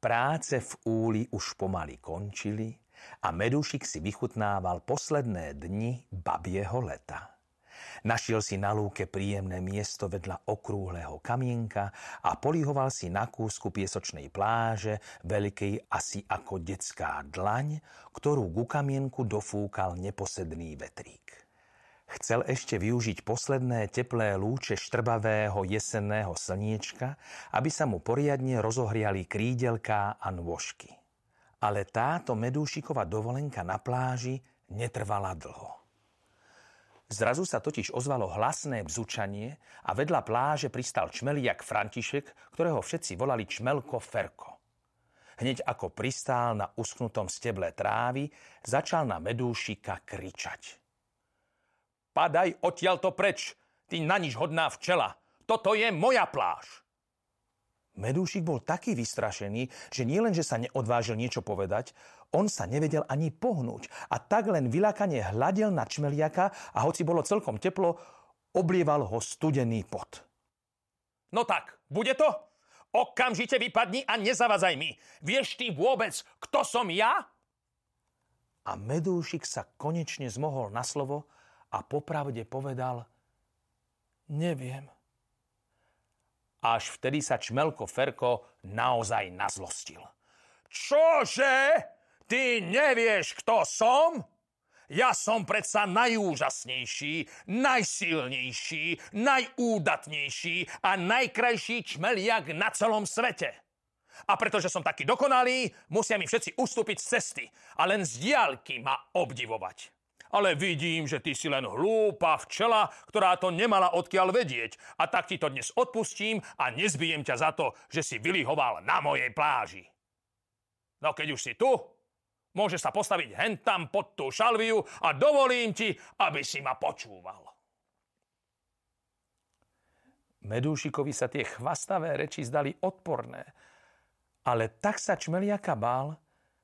Práce v úli už pomaly končili a Medúšik si vychutnával posledné dni babieho leta. Našiel si na lúke príjemné miesto vedľa okrúhleho kamienka a polihoval si na kúsku piesočnej pláže, veľkej asi ako detská dlaň, ktorú ku kamienku dofúkal neposedný vetrík. Chcel ešte využiť posledné teplé lúče štrbavého jesenného slniečka, aby sa mu poriadne rozohriali krídelká a nôžky. Ale táto medúšiková dovolenka na pláži netrvala dlho. Zrazu sa totiž ozvalo hlasné bzučanie a vedľa pláže pristal čmeliak František, ktorého všetci volali Čmelko Ferko. Hneď ako pristál na uschnutom steble trávy, začal na medúšika kričať – Padaj odtiaľto preč, ty na nič hodná včela. Toto je moja pláž. Medúšik bol taký vystrašený, že nielen, že sa neodvážil niečo povedať, on sa nevedel ani pohnúť a tak len vylákanie hľadel na čmeliaka a hoci bolo celkom teplo, oblieval ho studený pot. No tak, bude to? Okamžite vypadni a nezavadzaj mi. Vieš ty vôbec, kto som ja? A Medúšik sa konečne zmohol na slovo a popravde povedal, neviem. Až vtedy sa Čmelko Ferko naozaj nazlostil. Čože? Ty nevieš, kto som? Ja som predsa najúžasnejší, najsilnejší, najúdatnejší a najkrajší čmeliak na celom svete. A pretože som taký dokonalý, musia mi všetci ustúpiť z cesty a len z diálky ma obdivovať ale vidím, že ty si len hlúpa včela, ktorá to nemala odkiaľ vedieť. A tak ti to dnes odpustím a nezbijem ťa za to, že si vylihoval na mojej pláži. No keď už si tu, môže sa postaviť hentam pod tú šalviu a dovolím ti, aby si ma počúval. Medúšikovi sa tie chvastavé reči zdali odporné, ale tak sa čmeliaka bál,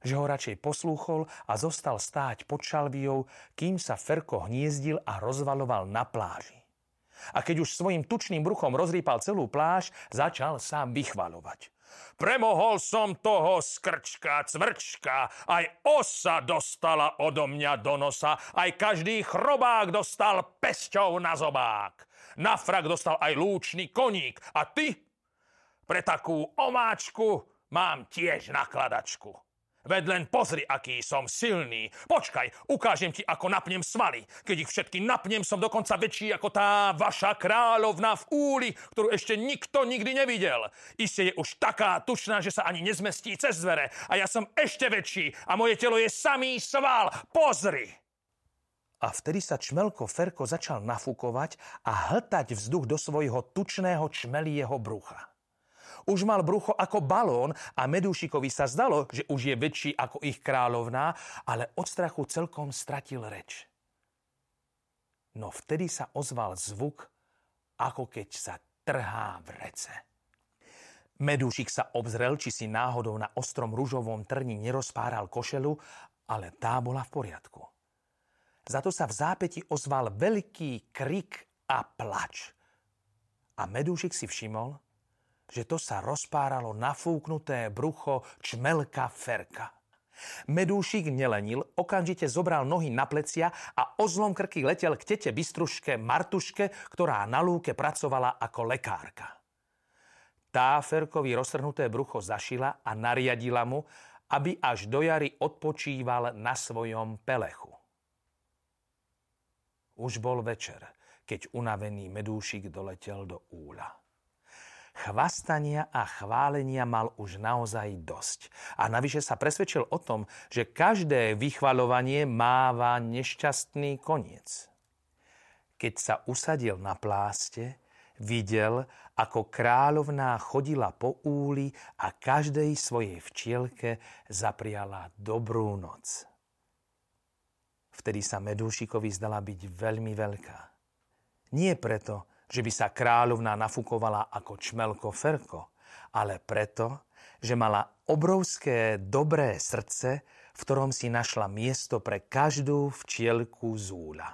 že ho radšej poslúchol a zostal stáť pod šalviou, kým sa Ferko hniezdil a rozvaloval na pláži. A keď už svojim tučným bruchom rozrýpal celú pláž, začal sa vychvalovať. Premohol som toho skrčka, cvrčka, aj osa dostala odo mňa do nosa, aj každý chrobák dostal pesťou na zobák. Na frak dostal aj lúčný koník. A ty? Pre takú omáčku mám tiež nakladačku. Veď len pozri, aký som silný. Počkaj, ukážem ti, ako napnem svaly. Keď ich všetky napnem, som dokonca väčší ako tá vaša kráľovna v úli, ktorú ešte nikto nikdy nevidel. Isté je už taká tučná, že sa ani nezmestí cez dvere. A ja som ešte väčší a moje telo je samý sval. Pozri! A vtedy sa čmelko Ferko začal nafúkovať a hltať vzduch do svojho tučného čmelieho brucha. Už mal brucho ako balón a Medúšikovi sa zdalo, že už je väčší ako ich kráľovná, ale od strachu celkom stratil reč. No vtedy sa ozval zvuk, ako keď sa trhá v rece. Medúšik sa obzrel, či si náhodou na ostrom ružovom trni nerozpáral košelu, ale tá bola v poriadku. Za to sa v zápäti ozval veľký krik a plač. A Medúšik si všimol, že to sa rozpáralo nafúknuté brucho čmelka Ferka. Medúšik nelenil, okamžite zobral nohy na plecia a ozlom krky letel k tete Bystruške Martuške, ktorá na lúke pracovala ako lekárka. Tá Ferkovi roztrhnuté brucho zašila a nariadila mu, aby až do jary odpočíval na svojom pelechu. Už bol večer, keď unavený medúšik doletel do úľa. Chvastania a chválenia mal už naozaj dosť. A navyše sa presvedčil o tom, že každé vychvalovanie máva nešťastný koniec. Keď sa usadil na pláste, videl, ako kráľovná chodila po úli a každej svojej včielke zapriala dobrú noc. Vtedy sa Medúšikovi zdala byť veľmi veľká. Nie preto, že by sa kráľovná nafukovala ako čmelko ferko, ale preto, že mala obrovské dobré srdce, v ktorom si našla miesto pre každú včielku zúľa.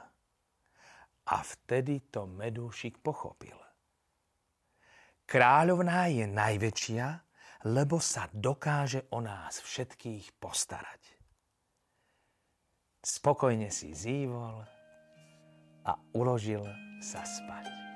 A vtedy to Medúšik pochopil. Kráľovná je najväčšia, lebo sa dokáže o nás všetkých postarať. Spokojne si zývol a uložil sa spať.